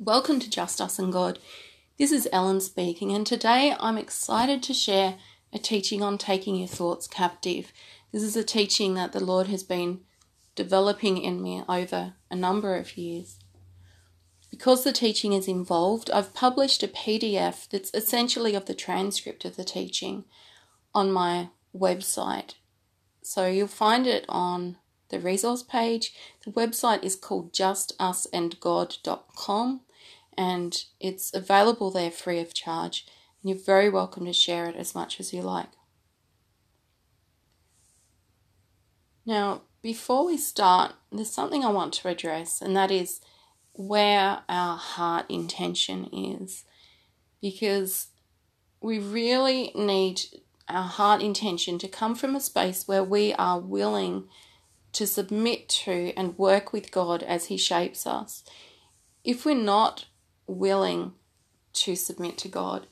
Welcome to Just Us and God. This is Ellen speaking, and today I'm excited to share a teaching on taking your thoughts captive. This is a teaching that the Lord has been developing in me over a number of years. Because the teaching is involved, I've published a PDF that's essentially of the transcript of the teaching on my website. So you'll find it on the resource page. The website is called justusandgod.com and it's available there free of charge. And you're very welcome to share it as much as you like. Now, before we start, there's something I want to address, and that is where our heart intention is. Because we really need our heart intention to come from a space where we are willing to submit to and work with God as He shapes us. If we're not willing to submit to God,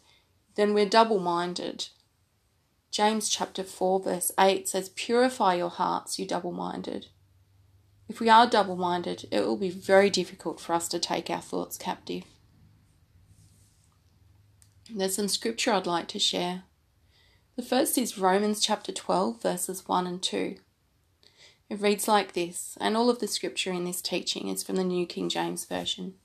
then we're double minded. James chapter 4, verse 8 says, Purify your hearts, you double minded. If we are double minded, it will be very difficult for us to take our thoughts captive. There's some scripture I'd like to share. The first is Romans chapter 12, verses 1 and 2. It reads like this, and all of the scripture in this teaching is from the New King James Version.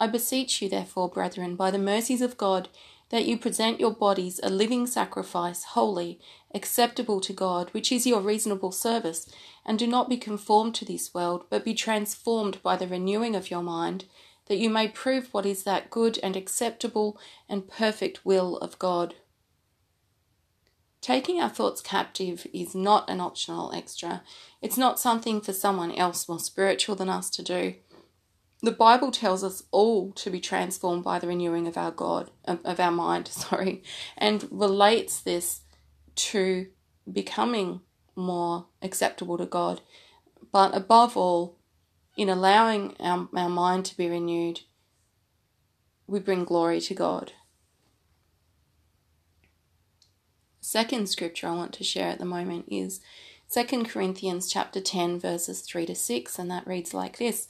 I beseech you, therefore, brethren, by the mercies of God, that you present your bodies a living sacrifice, holy, acceptable to God, which is your reasonable service, and do not be conformed to this world, but be transformed by the renewing of your mind, that you may prove what is that good and acceptable and perfect will of God. Taking our thoughts captive is not an optional extra. It's not something for someone else more spiritual than us to do. The Bible tells us all to be transformed by the renewing of our God, of our mind, sorry, and relates this to becoming more acceptable to God. But above all, in allowing our, our mind to be renewed, we bring glory to God. Second scripture I want to share at the moment is 2 Corinthians chapter 10 verses 3 to 6 and that reads like this.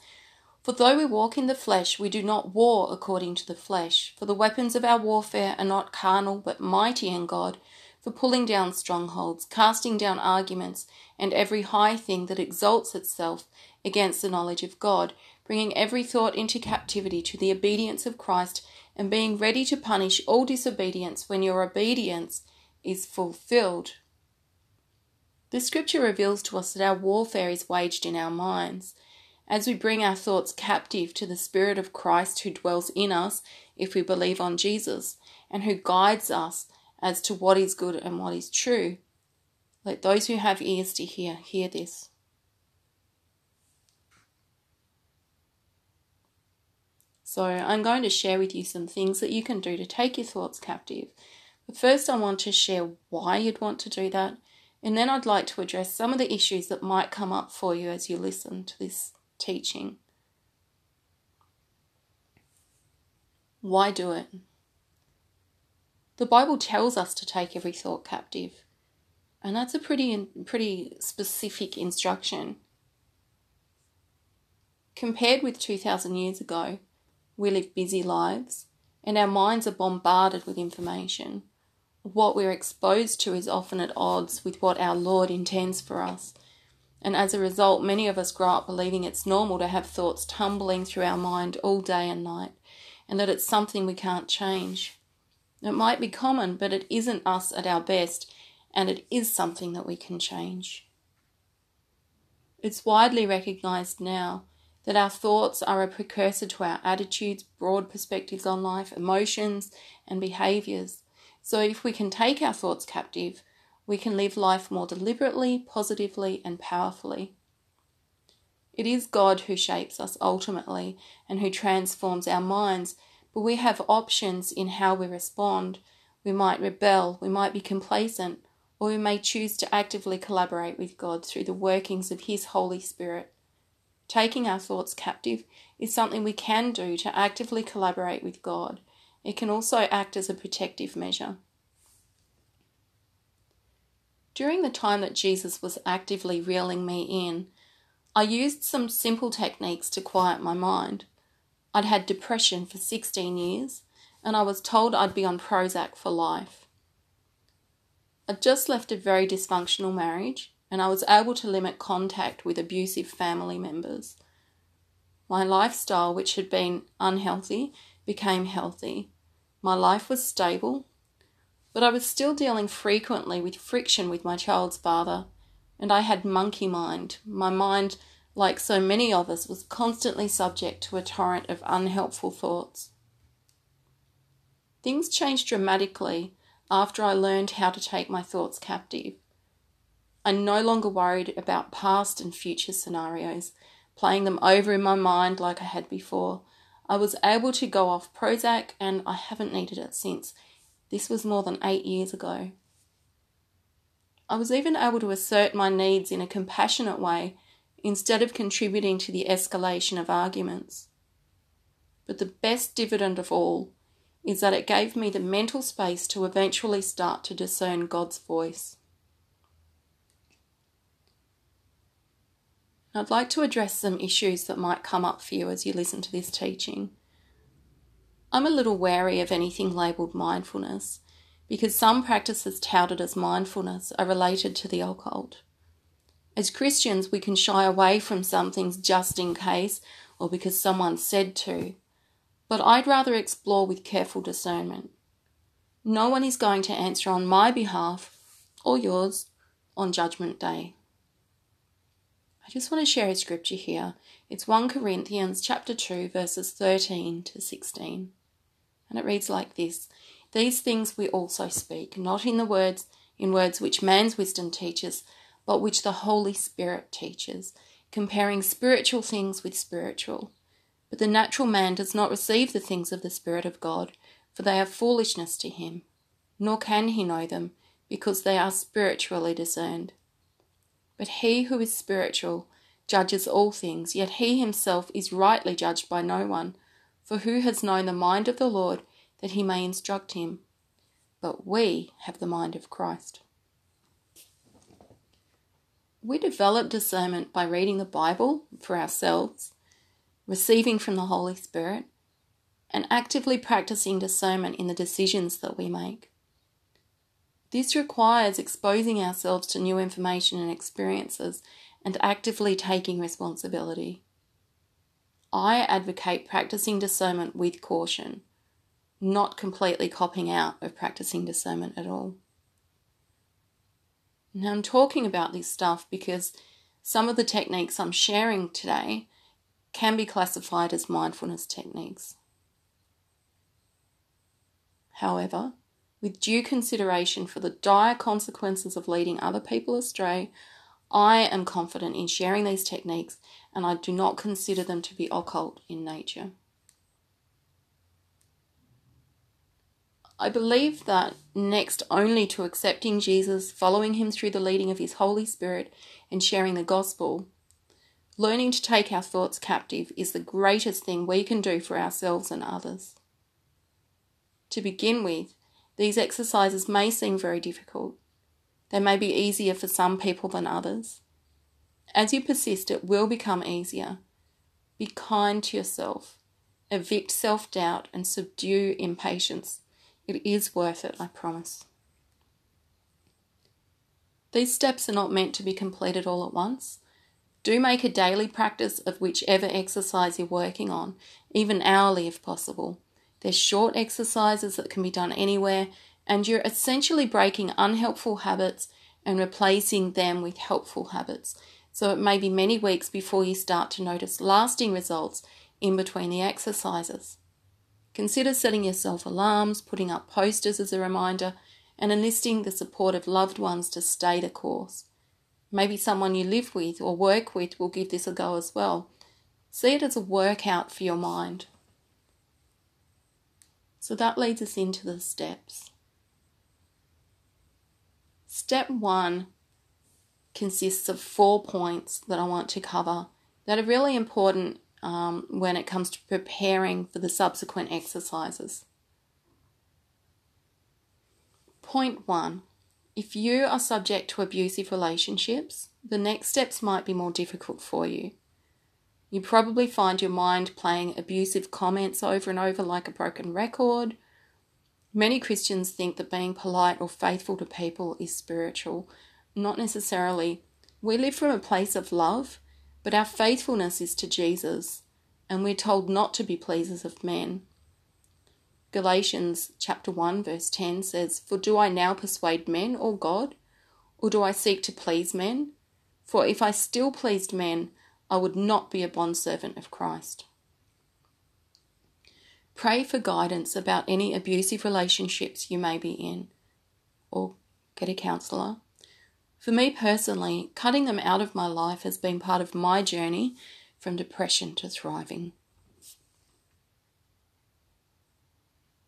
For though we walk in the flesh we do not war according to the flesh. For the weapons of our warfare are not carnal but mighty in God for pulling down strongholds casting down arguments and every high thing that exalts itself against the knowledge of God bringing every thought into captivity to the obedience of Christ and being ready to punish all disobedience when your obedience is fulfilled. The scripture reveals to us that our warfare is waged in our minds. As we bring our thoughts captive to the Spirit of Christ who dwells in us if we believe on Jesus and who guides us as to what is good and what is true, let those who have ears to hear hear this. So, I'm going to share with you some things that you can do to take your thoughts captive but first, I want to share why you'd want to do that, and then I'd like to address some of the issues that might come up for you as you listen to this teaching. Why do it? The Bible tells us to take every thought captive, and that's a pretty pretty specific instruction. Compared with 2000 years ago, we live busy lives and our minds are bombarded with information what we're exposed to is often at odds with what our Lord intends for us. And as a result, many of us grow up believing it's normal to have thoughts tumbling through our mind all day and night, and that it's something we can't change. It might be common, but it isn't us at our best, and it is something that we can change. It's widely recognized now that our thoughts are a precursor to our attitudes, broad perspectives on life, emotions, and behaviors. So, if we can take our thoughts captive, we can live life more deliberately, positively, and powerfully. It is God who shapes us ultimately and who transforms our minds, but we have options in how we respond. We might rebel, we might be complacent, or we may choose to actively collaborate with God through the workings of His Holy Spirit. Taking our thoughts captive is something we can do to actively collaborate with God it can also act as a protective measure. During the time that Jesus was actively reeling me in, I used some simple techniques to quiet my mind. I'd had depression for 16 years, and I was told I'd be on Prozac for life. I'd just left a very dysfunctional marriage, and I was able to limit contact with abusive family members. My lifestyle, which had been unhealthy, became healthy. My life was stable, but I was still dealing frequently with friction with my child's father, and I had monkey mind. My mind like so many of us, was constantly subject to a torrent of unhelpful thoughts. Things changed dramatically after I learned how to take my thoughts captive. I no longer worried about past and future scenarios, playing them over in my mind like I had before. I was able to go off Prozac and I haven't needed it since. This was more than eight years ago. I was even able to assert my needs in a compassionate way instead of contributing to the escalation of arguments. But the best dividend of all is that it gave me the mental space to eventually start to discern God's voice. I'd like to address some issues that might come up for you as you listen to this teaching. I'm a little wary of anything labelled mindfulness because some practices touted as mindfulness are related to the occult. As Christians, we can shy away from some things just in case or because someone said to, but I'd rather explore with careful discernment. No one is going to answer on my behalf or yours on Judgment Day. I just want to share a scripture here. It's 1 Corinthians chapter 2 verses 13 to 16. And it reads like this: These things we also speak, not in the words in words which man's wisdom teaches, but which the Holy Spirit teaches, comparing spiritual things with spiritual. But the natural man does not receive the things of the Spirit of God, for they are foolishness to him, nor can he know them, because they are spiritually discerned. But he who is spiritual judges all things, yet he himself is rightly judged by no one. For who has known the mind of the Lord that he may instruct him? But we have the mind of Christ. We develop discernment by reading the Bible for ourselves, receiving from the Holy Spirit, and actively practicing discernment in the decisions that we make. This requires exposing ourselves to new information and experiences and actively taking responsibility. I advocate practicing discernment with caution, not completely copping out of practicing discernment at all. Now, I'm talking about this stuff because some of the techniques I'm sharing today can be classified as mindfulness techniques. However, with due consideration for the dire consequences of leading other people astray, I am confident in sharing these techniques and I do not consider them to be occult in nature. I believe that next only to accepting Jesus, following him through the leading of his Holy Spirit, and sharing the gospel, learning to take our thoughts captive is the greatest thing we can do for ourselves and others. To begin with, these exercises may seem very difficult. They may be easier for some people than others. As you persist, it will become easier. Be kind to yourself, evict self doubt, and subdue impatience it is worth it, I promise. These steps are not meant to be completed all at once. Do make a daily practice of whichever exercise you're working on, even hourly if possible. They're short exercises that can be done anywhere, and you're essentially breaking unhelpful habits and replacing them with helpful habits. So it may be many weeks before you start to notice lasting results in between the exercises. Consider setting yourself alarms, putting up posters as a reminder, and enlisting the support of loved ones to stay the course. Maybe someone you live with or work with will give this a go as well. See it as a workout for your mind. So that leads us into the steps. Step one consists of four points that I want to cover that are really important um, when it comes to preparing for the subsequent exercises. Point one if you are subject to abusive relationships, the next steps might be more difficult for you. You probably find your mind playing abusive comments over and over like a broken record. Many Christians think that being polite or faithful to people is spiritual. Not necessarily. We live from a place of love, but our faithfulness is to Jesus, and we're told not to be pleasers of men. Galatians chapter 1 verse 10 says, For do I now persuade men or God? Or do I seek to please men? For if I still pleased men, I would not be a bondservant of Christ. Pray for guidance about any abusive relationships you may be in, or get a counsellor. For me personally, cutting them out of my life has been part of my journey from depression to thriving.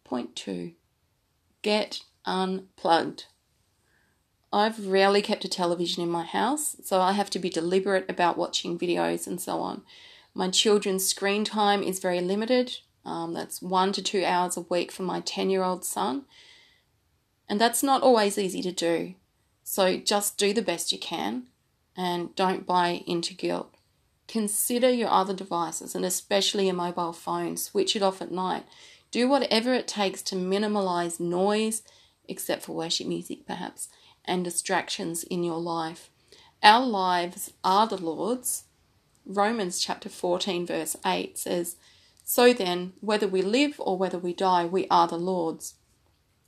Point two get unplugged. I've rarely kept a television in my house, so I have to be deliberate about watching videos and so on. My children's screen time is very limited. Um, that's one to two hours a week for my 10 year old son. And that's not always easy to do. So just do the best you can and don't buy into guilt. Consider your other devices and especially your mobile phone. Switch it off at night. Do whatever it takes to minimize noise, except for worship music perhaps, and distractions in your life. Our lives are the Lord's. Romans chapter 14, verse 8 says, So then, whether we live or whether we die, we are the Lord's.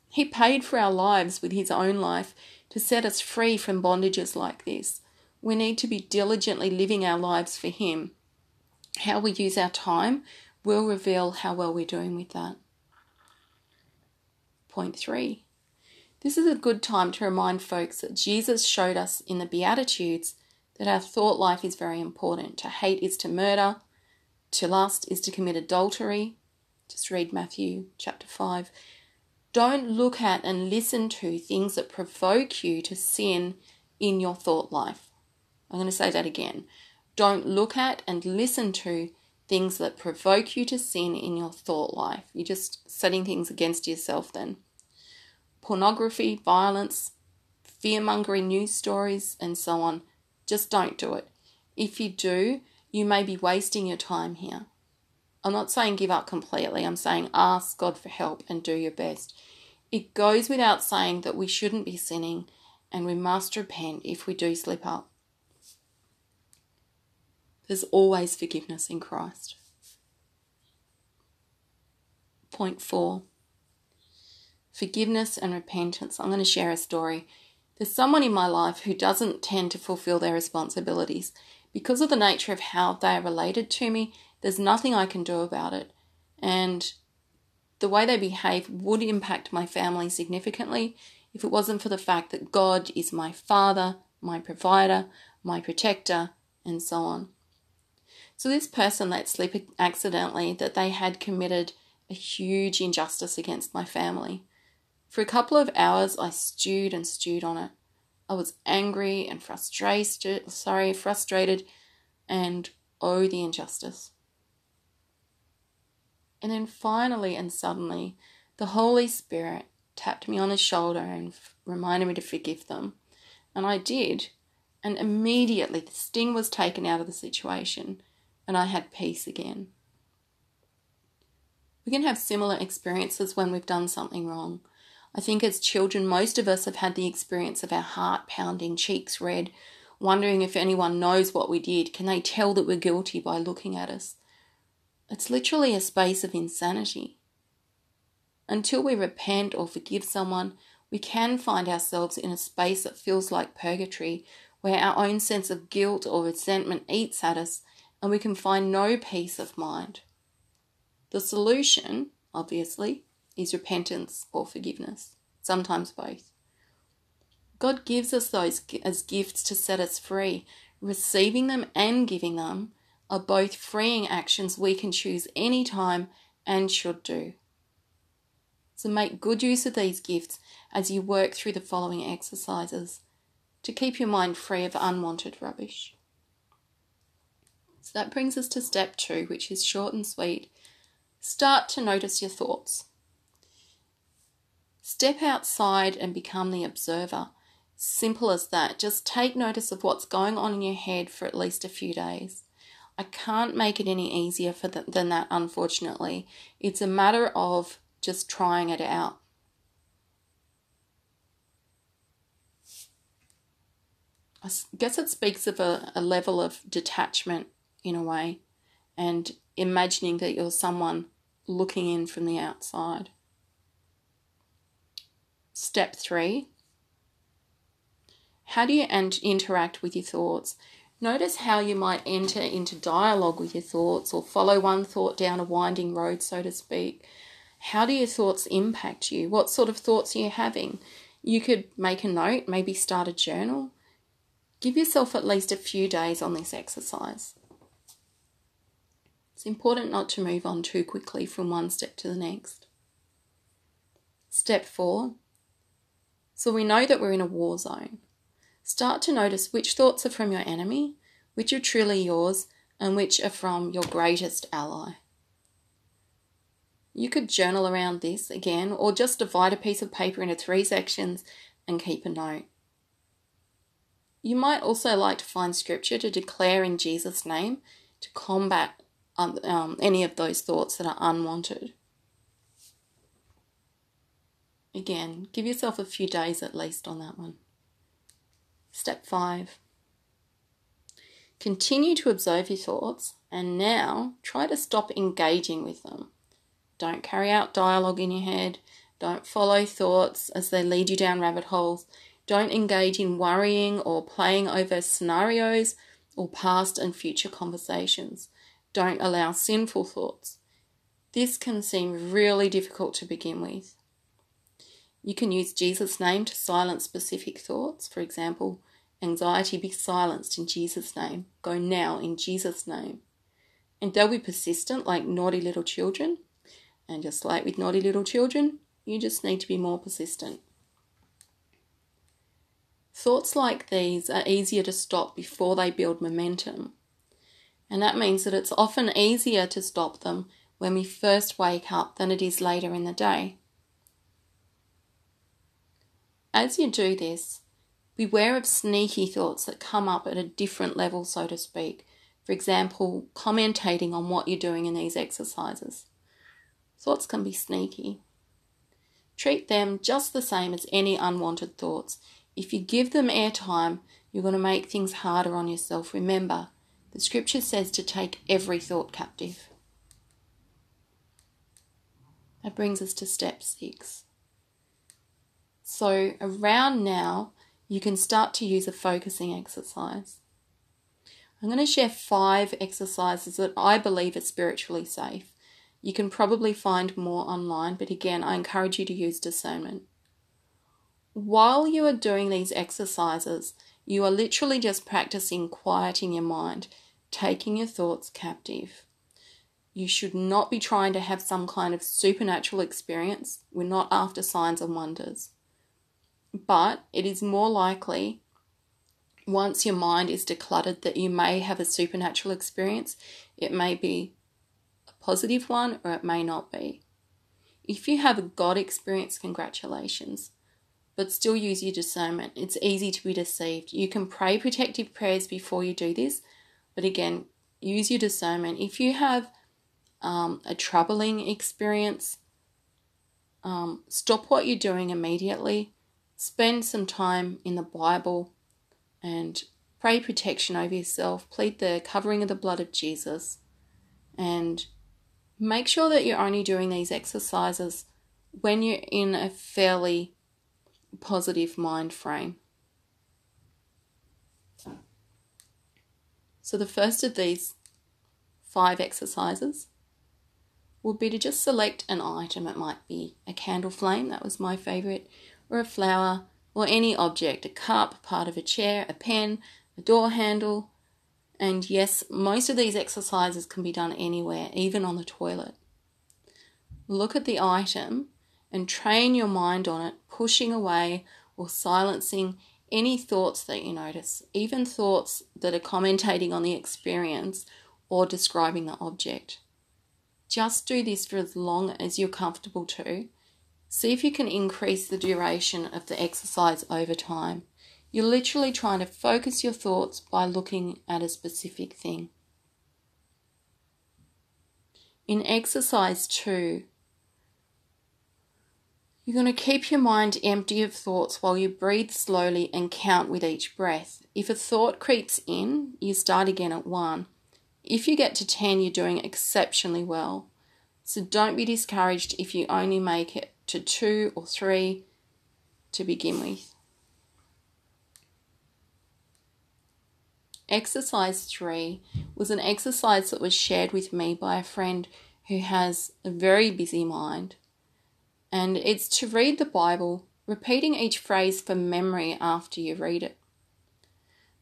He paid for our lives with His own life to set us free from bondages like this. We need to be diligently living our lives for Him. How we use our time will reveal how well we're doing with that. Point three this is a good time to remind folks that Jesus showed us in the Beatitudes that our thought life is very important. To hate is to murder, to lust is to commit adultery. Just read Matthew chapter 5. Don't look at and listen to things that provoke you to sin in your thought life. I'm going to say that again. Don't look at and listen to things that provoke you to sin in your thought life. You're just setting things against yourself then pornography, violence, fear mongering news stories, and so on. Just don't do it. If you do, you may be wasting your time here. I'm not saying give up completely, I'm saying ask God for help and do your best. It goes without saying that we shouldn't be sinning and we must repent if we do slip up. There's always forgiveness in Christ. Point four forgiveness and repentance. I'm going to share a story. There's someone in my life who doesn't tend to fulfill their responsibilities. Because of the nature of how they are related to me, there's nothing I can do about it. And the way they behave would impact my family significantly if it wasn't for the fact that God is my father, my provider, my protector, and so on. So, this person let slip accidentally that they had committed a huge injustice against my family. For a couple of hours, I stewed and stewed on it. I was angry and frustrated, sorry, frustrated, and oh, the injustice. And then finally and suddenly, the Holy Spirit tapped me on the shoulder and f- reminded me to forgive them. And I did. And immediately the sting was taken out of the situation, and I had peace again. We can have similar experiences when we've done something wrong. I think as children, most of us have had the experience of our heart pounding, cheeks red, wondering if anyone knows what we did. Can they tell that we're guilty by looking at us? It's literally a space of insanity. Until we repent or forgive someone, we can find ourselves in a space that feels like purgatory, where our own sense of guilt or resentment eats at us and we can find no peace of mind. The solution, obviously, is repentance or forgiveness, sometimes both. God gives us those as gifts to set us free. Receiving them and giving them are both freeing actions we can choose any time and should do. So make good use of these gifts as you work through the following exercises to keep your mind free of unwanted rubbish. So that brings us to step two, which is short and sweet. Start to notice your thoughts. Step outside and become the observer. Simple as that. Just take notice of what's going on in your head for at least a few days. I can't make it any easier for than that, unfortunately. It's a matter of just trying it out. I guess it speaks of a, a level of detachment in a way and imagining that you're someone looking in from the outside. Step three how do you interact with your thoughts? Notice how you might enter into dialogue with your thoughts or follow one thought down a winding road, so to speak. How do your thoughts impact you? What sort of thoughts are you having? You could make a note, maybe start a journal. Give yourself at least a few days on this exercise. It's important not to move on too quickly from one step to the next. Step four. So we know that we're in a war zone. Start to notice which thoughts are from your enemy, which are truly yours, and which are from your greatest ally. You could journal around this again, or just divide a piece of paper into three sections and keep a note. You might also like to find scripture to declare in Jesus' name to combat um, any of those thoughts that are unwanted. Again, give yourself a few days at least on that one. Step five. Continue to observe your thoughts and now try to stop engaging with them. Don't carry out dialogue in your head. Don't follow thoughts as they lead you down rabbit holes. Don't engage in worrying or playing over scenarios or past and future conversations. Don't allow sinful thoughts. This can seem really difficult to begin with. You can use Jesus' name to silence specific thoughts. For example, anxiety be silenced in Jesus' name. Go now in Jesus' name. And they'll be persistent like naughty little children. And just like with naughty little children, you just need to be more persistent. Thoughts like these are easier to stop before they build momentum. And that means that it's often easier to stop them when we first wake up than it is later in the day. As you do this, beware of sneaky thoughts that come up at a different level, so to speak. For example, commentating on what you're doing in these exercises. Thoughts can be sneaky. Treat them just the same as any unwanted thoughts if you give them airtime, you're going to make things harder on yourself. Remember, the scripture says to take every thought captive. That brings us to step six. So, around now, you can start to use a focusing exercise. I'm going to share five exercises that I believe are spiritually safe. You can probably find more online, but again, I encourage you to use discernment while you are doing these exercises, you are literally just practicing quieting your mind, taking your thoughts captive. You should not be trying to have some kind of supernatural experience. We're not after signs and wonders. But it is more likely, once your mind is decluttered, that you may have a supernatural experience. It may be a positive one or it may not be. If you have a God experience, congratulations but still use your discernment. It's easy to be deceived. You can pray protective prayers before you do this, but again, use your discernment. If you have um, a troubling experience, um, stop what you're doing immediately. Spend some time in the Bible and pray protection over yourself. Plead the covering of the blood of Jesus and make sure that you're only doing these exercises when you're in a fairly positive mind frame. So, the first of these five exercises would be to just select an item. It might be a candle flame, that was my favourite, or a flower, or any object a cup, part of a chair, a pen, a door handle. And yes, most of these exercises can be done anywhere, even on the toilet. Look at the item and train your mind on it, pushing away or silencing any thoughts that you notice, even thoughts that are commentating on the experience or describing the object. Just do this for as long as you're comfortable to. See if you can increase the duration of the exercise over time. You're literally trying to focus your thoughts by looking at a specific thing. In exercise two, you're going to keep your mind empty of thoughts while you breathe slowly and count with each breath. If a thought creeps in, you start again at one. If you get to 10, you're doing exceptionally well. So don't be discouraged if you only make it to two or three to begin with. Exercise three was an exercise that was shared with me by a friend who has a very busy mind and it's to read the Bible, repeating each phrase from memory after you read it.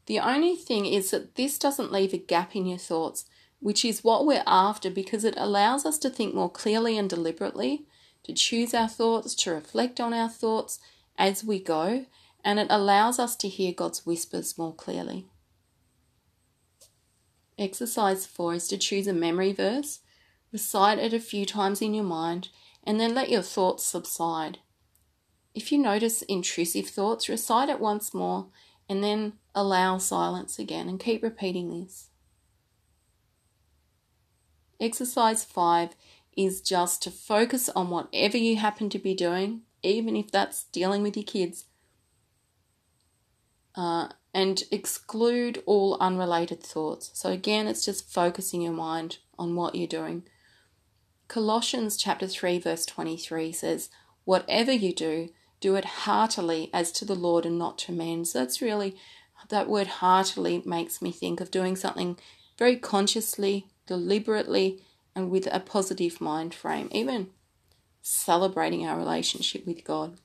The only thing is that this doesn't leave a gap in your thoughts, which is what we're after because it allows us to think more clearly and deliberately, to choose our thoughts, to reflect on our thoughts as we go, and it allows us to hear God's whispers more clearly. Exercise 4 is to choose a memory verse, recite it a few times in your mind, and then let your thoughts subside. If you notice intrusive thoughts, recite it once more and then allow silence again and keep repeating this. Exercise 5 is just to focus on whatever you happen to be doing, even if that's dealing with your kids, uh, and exclude all unrelated thoughts. So, again, it's just focusing your mind on what you're doing. Colossians chapter 3 verse 23 says, "Whatever you do, do it heartily as to the Lord and not to men." So that's really that word heartily makes me think of doing something very consciously, deliberately, and with a positive mind frame, even celebrating our relationship with God.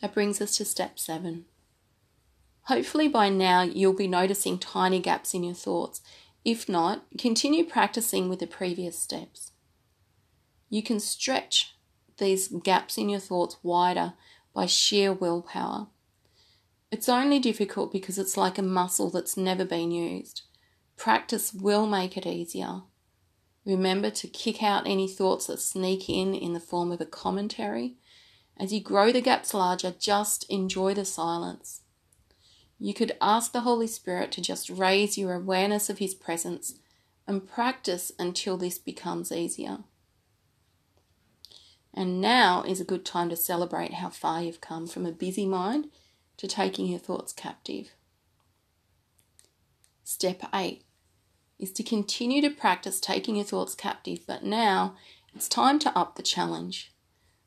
That brings us to step seven. Hopefully, by now, you'll be noticing tiny gaps in your thoughts if not, continue practicing with the previous steps. You can stretch these gaps in your thoughts wider by sheer willpower. It's only difficult because it's like a muscle that's never been used. Practice will make it easier. Remember to kick out any thoughts that sneak in in the form of a commentary. As you grow the gaps larger, just enjoy the silence. You could ask the Holy Spirit to just raise your awareness of His presence and practice until this becomes easier. And now is a good time to celebrate how far you've come from a busy mind to taking your thoughts captive. Step 8 is to continue to practice taking your thoughts captive, but now it's time to up the challenge.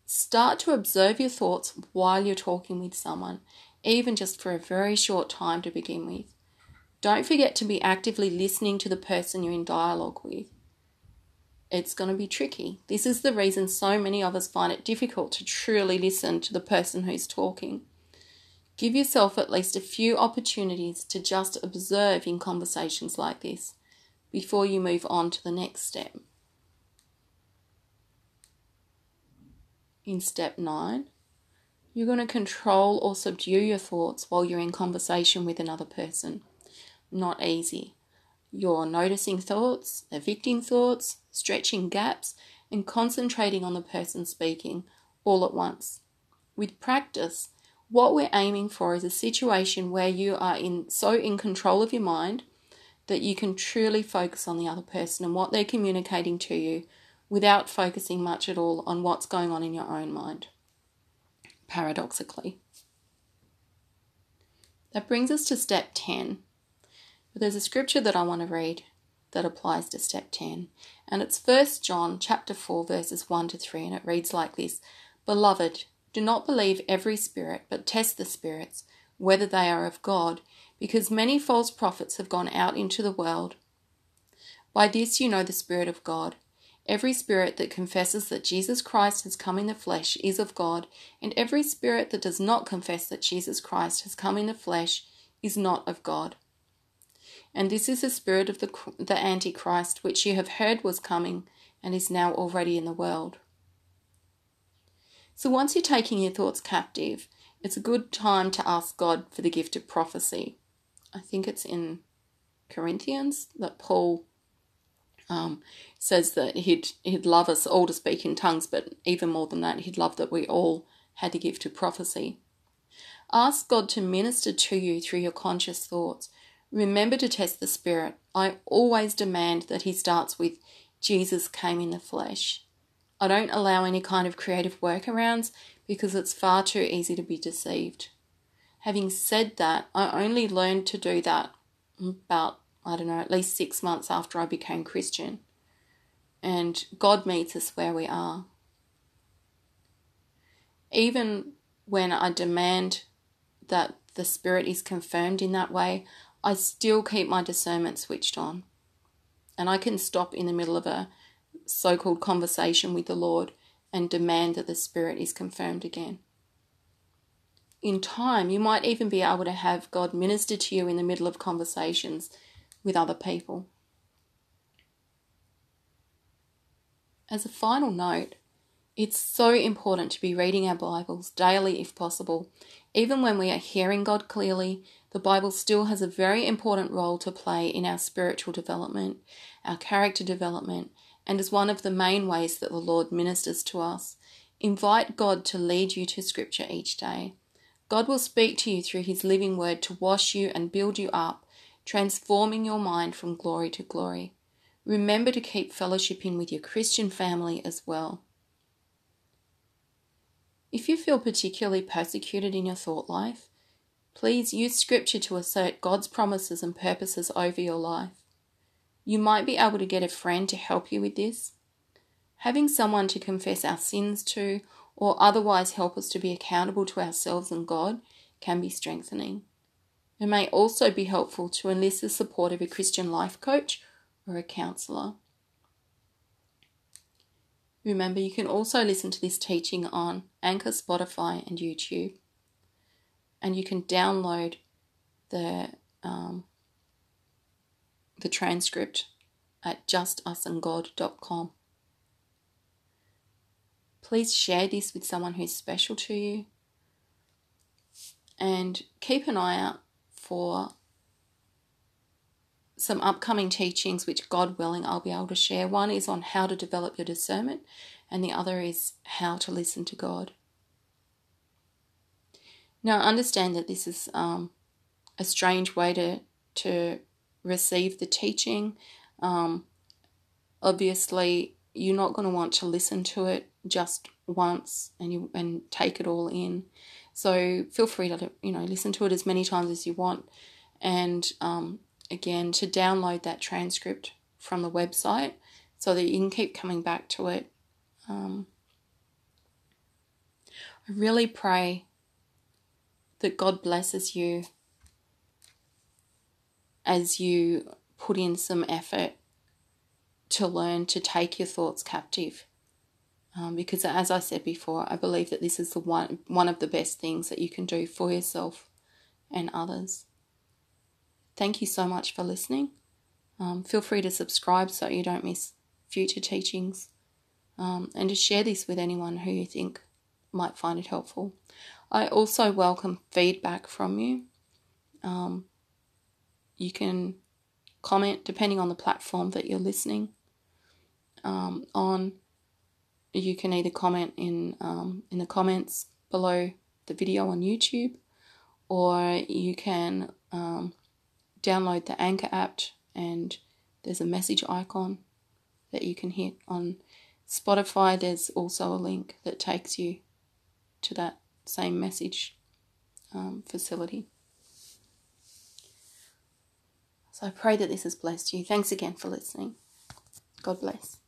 Start to observe your thoughts while you're talking with someone even just for a very short time to begin with. Don't forget to be actively listening to the person you're in dialogue with. It's going to be tricky. This is the reason so many of us find it difficult to truly listen to the person who's talking. Give yourself at least a few opportunities to just observe in conversations like this before you move on to the next step. In step 9, you're going to control or subdue your thoughts while you're in conversation with another person. Not easy. You're noticing thoughts, evicting thoughts, stretching gaps, and concentrating on the person speaking all at once. With practice, what we're aiming for is a situation where you are in so in control of your mind that you can truly focus on the other person and what they're communicating to you without focusing much at all on what's going on in your own mind paradoxically. That brings us to step 10. But there's a scripture that I want to read that applies to step 10, and it's 1 John chapter 4 verses 1 to 3 and it reads like this: Beloved, do not believe every spirit, but test the spirits whether they are of God, because many false prophets have gone out into the world. By this you know the spirit of God. Every spirit that confesses that Jesus Christ has come in the flesh is of God, and every spirit that does not confess that Jesus Christ has come in the flesh is not of God. And this is the spirit of the, the Antichrist, which you have heard was coming and is now already in the world. So once you're taking your thoughts captive, it's a good time to ask God for the gift of prophecy. I think it's in Corinthians that Paul um, says that he'd he'd love us all to speak in tongues, but even more than that, he'd love that we all had the gift of prophecy. Ask God to minister to you through your conscious thoughts. Remember to test the spirit I always demand that he starts with Jesus came in the flesh. I don't allow any kind of creative workarounds because it's far too easy to be deceived. Having said that, I only learned to do that about, I don't know, at least six months after I became Christian. And God meets us where we are. Even when I demand that the Spirit is confirmed in that way, I still keep my discernment switched on. And I can stop in the middle of a so called conversation with the Lord and demand that the Spirit is confirmed again. In time, you might even be able to have God minister to you in the middle of conversations with other people. As a final note, it's so important to be reading our Bibles daily if possible. Even when we are hearing God clearly, the Bible still has a very important role to play in our spiritual development, our character development, and is one of the main ways that the Lord ministers to us. Invite God to lead you to Scripture each day. God will speak to you through His living word to wash you and build you up, transforming your mind from glory to glory. Remember to keep fellowshipping with your Christian family as well. If you feel particularly persecuted in your thought life, please use Scripture to assert God's promises and purposes over your life. You might be able to get a friend to help you with this. Having someone to confess our sins to or otherwise help us to be accountable to ourselves and God can be strengthening. It may also be helpful to enlist the support of a Christian life coach or a counsellor. Remember, you can also listen to this teaching on Anchor, Spotify, and YouTube. And you can download the um, the transcript at justusandgod.com. Please share this with someone who's special to you and keep an eye out for some upcoming teachings which God willing I'll be able to share. One is on how to develop your discernment and the other is how to listen to God. Now understand that this is um, a strange way to to receive the teaching. Um, obviously, you're not going to want to listen to it just once and you and take it all in. So feel free to you know listen to it as many times as you want, and um, again to download that transcript from the website so that you can keep coming back to it. Um, I really pray that God blesses you as you put in some effort to learn to take your thoughts captive. Um, because as I said before, I believe that this is the one one of the best things that you can do for yourself and others. Thank you so much for listening. Um, feel free to subscribe so you don't miss future teachings, um, and to share this with anyone who you think might find it helpful. I also welcome feedback from you. You can comment depending on the platform that you're listening um, on. You can either comment in um, in the comments below the video on YouTube, or you can um, download the Anchor app and there's a message icon that you can hit on Spotify. There's also a link that takes you to that same message um, facility. So I pray that this has blessed you. Thanks again for listening. God bless.